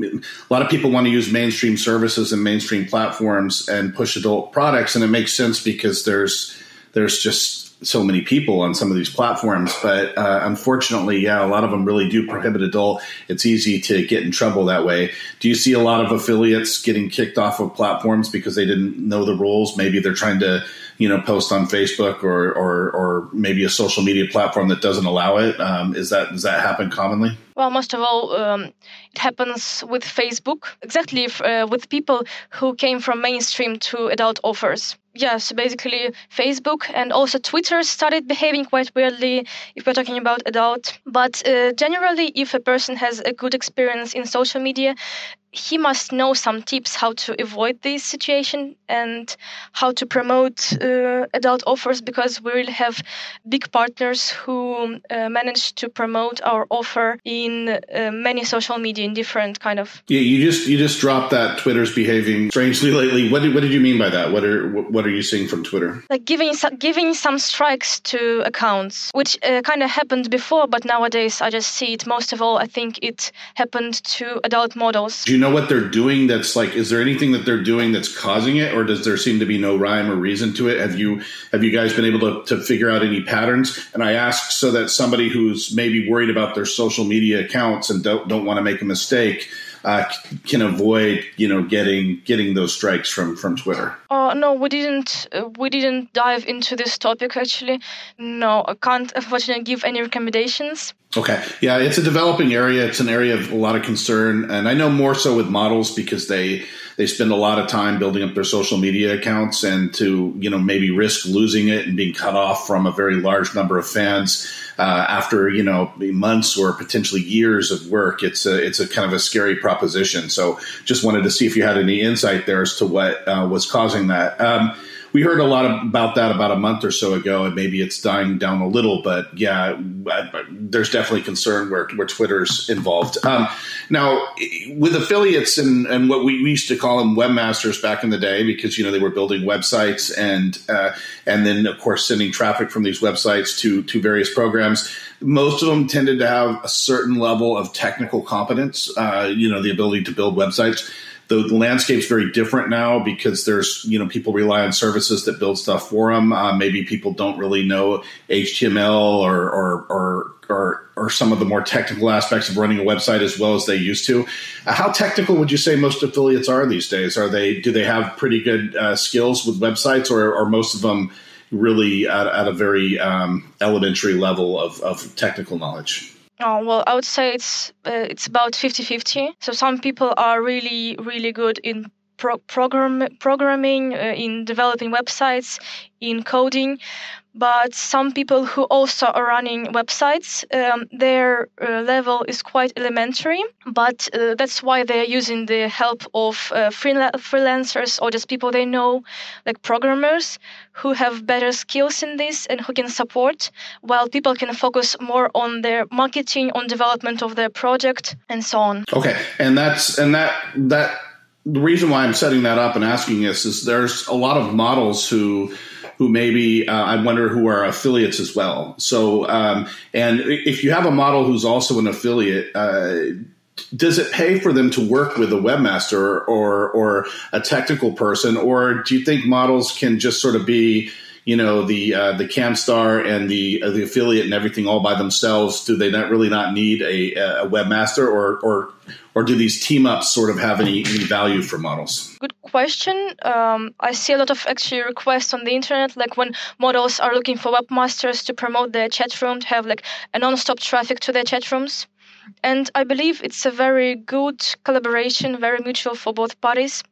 [SPEAKER 3] A lot of people want to use mainstream services and mainstream platforms and push adult products, and it makes sense because there's there's just so many people on some of these platforms. But uh, unfortunately, yeah, a lot of them really do prohibit adult. It's easy to get in trouble that way. Do you see a lot of affiliates getting kicked off of platforms because they didn't know the rules? Maybe they're trying to, you know, post on Facebook or or, or maybe a social media platform that doesn't allow it. Um, is that does that happen commonly?
[SPEAKER 4] Well, most of all, um, it happens with Facebook, exactly uh, with people who came from mainstream to adult offers yes, basically Facebook and also Twitter started behaving quite weirdly if we're talking about adult. But uh, generally, if a person has a good experience in social media, he must know some tips how to avoid this situation and how to promote uh, adult offers because we will have big partners who uh, manage to promote our offer in uh, many social media in different kind of
[SPEAKER 3] yeah you just you just dropped that twitter's behaving strangely lately. What did, what did you mean by that? What are what are you seeing from twitter?
[SPEAKER 4] Like giving some, giving some strikes to accounts which uh, kind of happened before but nowadays i just see it most of all i think it happened to adult models.
[SPEAKER 3] You know what they're doing that's like is there anything that they're doing that's causing it or does there seem to be no rhyme or reason to it? Have you have you guys been able to, to figure out any patterns? And i ask so that somebody who's maybe worried about their social media accounts and don't, don't want to make a mistake uh, can avoid you know getting getting those strikes from from Twitter?
[SPEAKER 4] Uh, no, we didn't. Uh, we didn't dive into this topic actually. No, I can't unfortunately give any recommendations.
[SPEAKER 3] Okay, yeah, it's a developing area. It's an area of a lot of concern, and I know more so with models because they they spend a lot of time building up their social media accounts, and to you know maybe risk losing it and being cut off from a very large number of fans uh, after you know months or potentially years of work. It's a it's a kind of a scary proposition. So just wanted to see if you had any insight there as to what uh, was causing that. Um, we heard a lot about that about a month or so ago, and maybe it's dying down a little. But yeah, there's definitely concern where, where Twitter's involved. Um, now, with affiliates and, and what we, we, used to call them webmasters back in the day, because you know they were building websites and uh, and then of course sending traffic from these websites to to various programs. Most of them tended to have a certain level of technical competence, uh, you know, the ability to build websites the, landscape's very different now because there's you know people rely on services that build stuff for them. Uh, maybe people don't really know HTML or or, or or or some of the more technical aspects of running a website as well as they used to. Uh, how technical would you say most affiliates are these days? Are they do they have pretty good uh, skills with websites, or are most of them really at, at a very um, elementary level of, of technical knowledge?
[SPEAKER 4] Oh, well, I would say it's uh, it's about 50-50. So some people are really really good in pro- program programming, uh, in developing websites, in coding, but some people who also are running websites, um, their uh, level is quite elementary. But uh, that's why they're using the help of uh, freelancers or just people they know, like programmers, who have better skills in this and who can support, while people can focus more on their marketing, on development of their project, and so on.
[SPEAKER 3] Okay, and that's and that that the reason why I'm setting that up and asking this is there's a lot of models who who maybe uh, I wonder who are affiliates as well. So, um, and if you have a model who's also an affiliate, uh, does it pay for them to work with a webmaster or or a technical person, or do you think models can just sort of be you know the uh, the Camstar and the uh, the affiliate and everything all by themselves? Do they not really not need a, a webmaster, or or or do these team ups sort of have any, any value for models?
[SPEAKER 4] Good question. Um, I see a lot of actually requests on the internet, like when models are looking for webmasters to promote their chat room, to have like a non-stop traffic to their chat rooms. And I believe it's a very good collaboration, very mutual for both parties.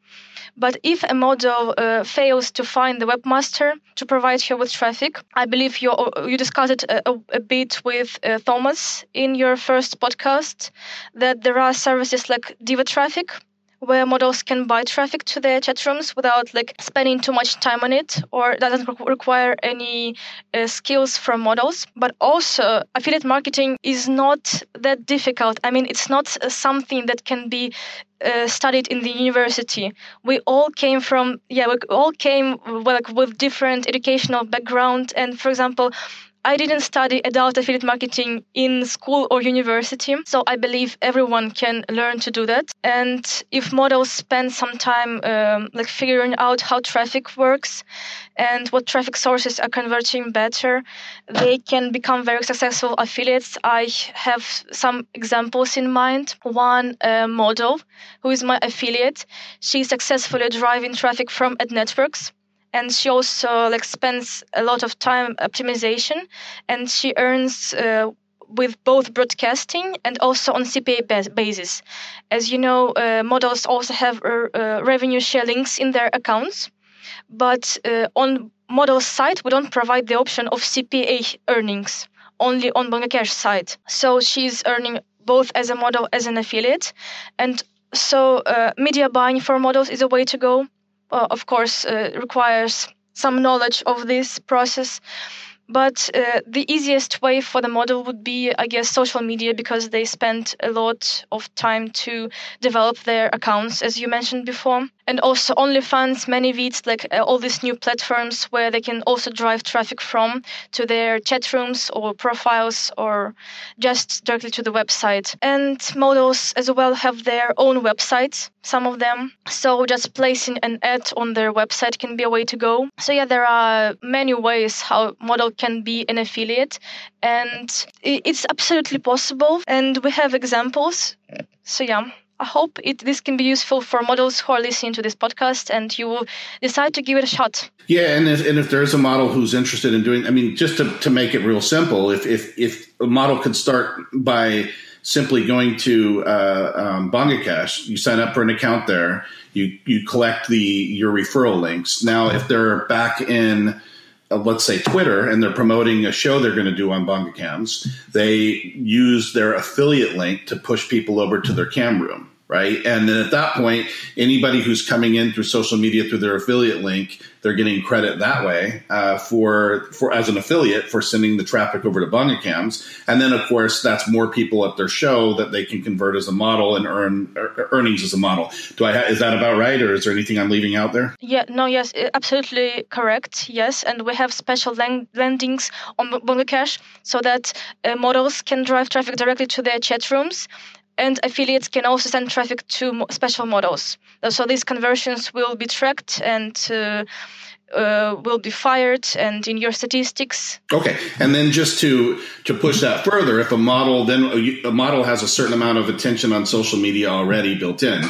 [SPEAKER 4] But if a model uh, fails to find the webmaster to provide her with traffic, I believe you you discussed it a, a bit with uh, Thomas in your first podcast that there are services like Diva Traffic where models can buy traffic to their chat rooms without like spending too much time on it or doesn't require any uh, skills from models. But also affiliate marketing is not that difficult. I mean it's not uh, something that can be uh, studied in the university. We all came from yeah we all came like with different educational background. And for example I didn't study adult affiliate marketing in school or university, so I believe everyone can learn to do that. And if models spend some time um, like figuring out how traffic works and what traffic sources are converting better, they can become very successful affiliates. I have some examples in mind. One uh, model who is my affiliate, she's successfully driving traffic from ad networks and she also like spends a lot of time optimization and she earns uh, with both broadcasting and also on CPA basis. As you know, uh, models also have uh, uh, revenue share links in their accounts, but uh, on model side, we don't provide the option of CPA earnings, only on BongaCash side. So she's earning both as a model as an affiliate. And so uh, media buying for models is a way to go of course, uh, requires some knowledge of this process. But uh, the easiest way for the model would be, I guess, social media because they spend a lot of time to develop their accounts, as you mentioned before and also OnlyFans, ManyVids, like uh, all these new platforms where they can also drive traffic from to their chat rooms or profiles or just directly to the website. And models as well have their own websites, some of them. So just placing an ad on their website can be a way to go. So yeah, there are many ways how model can be an affiliate and it's absolutely possible and we have examples. So yeah. I hope it, this can be useful for models who are listening to this podcast and you will decide to give it a shot.
[SPEAKER 3] Yeah, and if, and if there's a model who's interested in doing, I mean, just to, to make it real simple, if, if, if a model could start by simply going to uh, um, you sign up for an account there, you, you collect the your referral links. Now, if they're back in uh, let's say Twitter, and they're promoting a show they're going to do on Bonga Cams, they use their affiliate link to push people over to their cam room right? And then at that point, anybody who's coming in through social media through their affiliate link, they're getting credit that way uh, for for as an affiliate for sending the traffic over to Bonga Cams. And then of course, that's more people at their show that they can convert as a model and earn er, earnings as a model. Do I ha- is that about right, or is there anything I'm leaving out there?
[SPEAKER 4] Yeah, no, yes, absolutely correct. Yes, and we have special landings on Bonga Cash so that uh, models can drive traffic directly to their chat rooms and affiliates can also send traffic to special models. So these conversions will be tracked and uh, uh, will be fired and in your statistics.
[SPEAKER 3] Okay, and then just to to push that further, if a model then a model has a certain amount of attention on social media already built in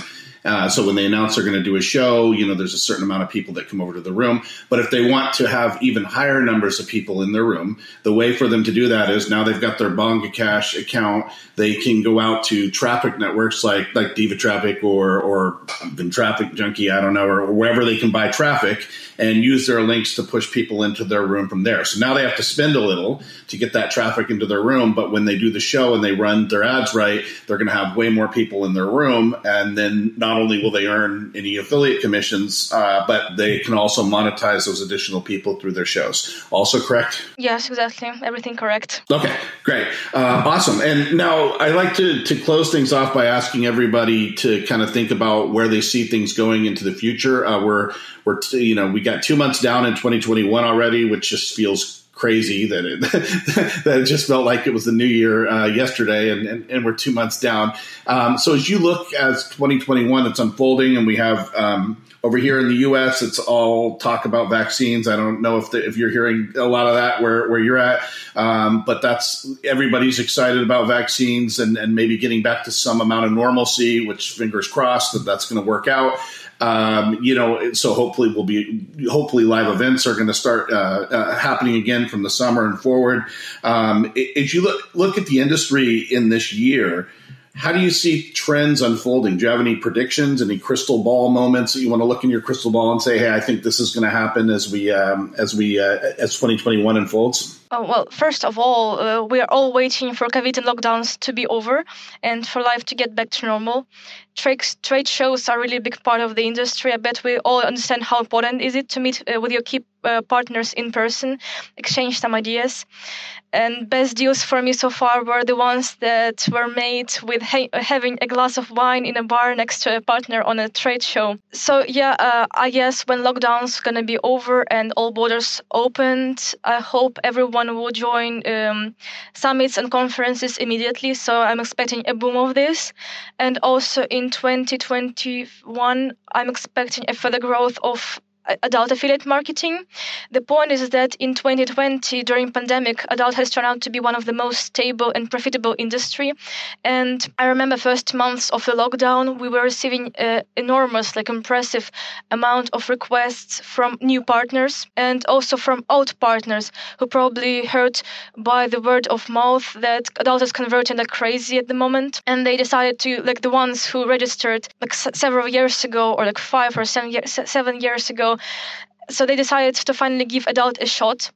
[SPEAKER 3] uh, so when they announce they're going to do a show, you know, there's a certain amount of people that come over to the room. But if they want to have even higher numbers of people in their room, the way for them to do that is now they've got their Bonga Cash account. They can go out to traffic networks like like Diva Traffic or or TrafficJunky, I don't know, or wherever they can buy traffic and use their links to push people into their room from there. So now they have to spend a little to get that traffic into their room. But when they do the show and they run their ads right, they're going to have way more people in their room. And then not only will they earn any affiliate commissions, uh, but they can also monetize those additional people through their shows. Also correct?
[SPEAKER 4] Yes, exactly. Everything correct.
[SPEAKER 3] Okay, great. Uh, awesome. And now I like to, to close things off by asking everybody to kind of think about where they see things going into the future. Uh, we're, we're, you know, we got two months down in 2021 already, which just feels crazy that it that it just felt like it was the new year uh, yesterday, and, and, and, we're two months down. Um, so as you look as 2021, it's unfolding, and we have um, over here in the U.S., it's all talk about vaccines. I don't know if the, if you're hearing a lot of that where where you're at, um, but that's everybody's excited about vaccines and, and maybe getting back to some amount of normalcy. Which fingers crossed that that's going to work out. Um, you know, so hopefully we'll be hopefully live events are going to start uh, uh, happening again from the summer and forward. Um, as you look look at the industry in this year, how do you see trends unfolding? Do you have any predictions, any crystal ball moments that you want to look in your crystal ball and say, "Hey, I think this is going to happen as we um, as we uh, as 2021 unfolds"?
[SPEAKER 4] Oh, well, first of all, uh, we are all waiting for COVID and lockdowns to be over and for life to get back to normal. Trade, trade shows are really a big part of the industry. I bet we all understand how important is it to meet uh, with your key uh, partners in person, exchange some ideas. And best deals for me so far were the ones that were made with ha- having a glass of wine in a bar next to a partner on a trade show. So yeah, uh, I guess when lockdowns gonna be over and all borders opened, I hope everyone will join um, summits and conferences immediately. So I'm expecting a boom of this, and also in 2021, I'm expecting a further growth of adult affiliate marketing. The point is that in 2020, during pandemic, adult has turned out to be one of the most stable and profitable industry. And I remember first months of the lockdown, we were receiving an enormous, like impressive amount of requests from new partners and also from old partners who probably heard by the word of mouth that adult is converting like crazy at the moment. And they decided to, like the ones who registered like s- several years ago or like five or seven, year, seven years ago, so they decided to finally give adult a shot.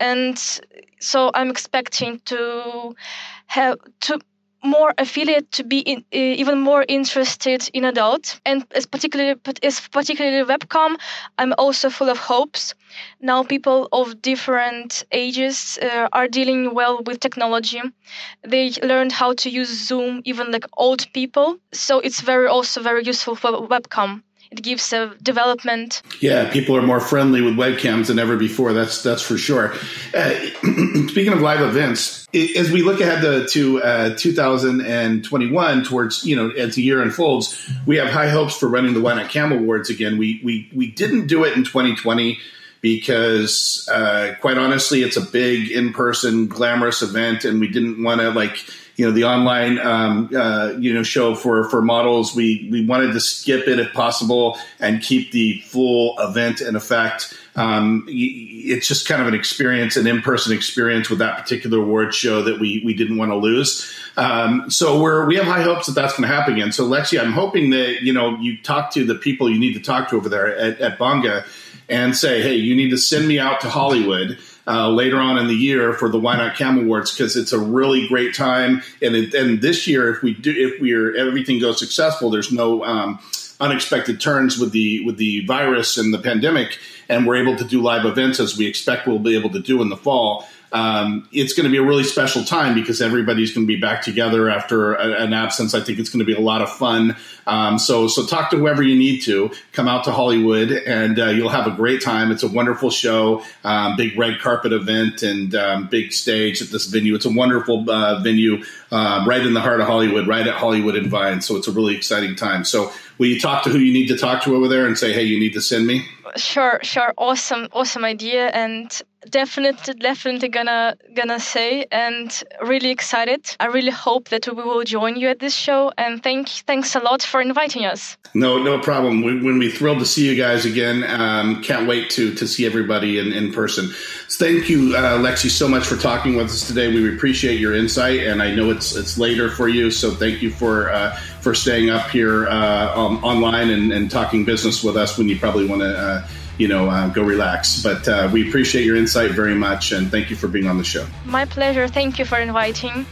[SPEAKER 4] And so i'm expecting to have to more affiliate to be in, uh, even more interested in adult. And as particularly as particularly webcam i'm also full of hopes. Now people of different ages uh, are dealing well with technology. They learned how to use zoom even like old people. So it's very also very useful for webcam it gives a development.
[SPEAKER 3] Yeah, people are more friendly with webcams than ever before. That's that's for sure. Uh, speaking of live events, as we look ahead to, to uh, 2021, towards you know as the year unfolds, we have high hopes for running the Not Cam Awards again. We we we didn't do it in 2020 because, uh, quite honestly, it's a big in person, glamorous event, and we didn't want to like you know the online um, uh, you know show for for models. We we wanted to skip it if possible and keep the full event in effect. Um, it's just kind of an experience, an in person experience with that particular award show that we we didn't want to lose. Um, so we're we have high hopes that that's going to happen again. So Lexi, I'm hoping that you know you talk to the people you need to talk to over there at, at Bonga and say, hey, you need to send me out to Hollywood uh, later on in the year for the YNOT Cam Awards because it's a really great time. And it, and this year, if we do, if we're everything goes successful, there's no um, unexpected turns with the with the virus and the pandemic, and we're able to do live events as we expect we'll be able to do in the fall um, it's going to be a really special time because everybody's going to be back together after a, an absence. I think it's going to be a lot of fun. Um, so, so talk to whoever you need to. Come out to Hollywood, and uh, you'll have a great time. It's a wonderful show, um, big red carpet event, and um, big stage at this venue. It's a wonderful uh, venue uh, right in the heart of Hollywood, right at Hollywood and Vine. So it's a really exciting time. So, will you talk to who you need to talk to over there and say, "Hey, you need to send me"?
[SPEAKER 4] Sure, sure. Awesome, awesome idea, and definitely definitely gonna gonna say and really excited. I really hope that we will join you at this show and thank thanks a lot for inviting us.
[SPEAKER 3] No no problem. We, when we thrilled to see you guys again. Um, can't wait to to see everybody in, in person. Thank you uh, lexi so much for talking with us today. We appreciate your insight and i know it's it's later for you so thank you for uh, for staying up here uh, um, online and, and talking business with us when you probably want to uh, you know, uh, go relax. But uh, we appreciate your insight very much, and thank you for being on the show.
[SPEAKER 4] My pleasure. Thank you for inviting.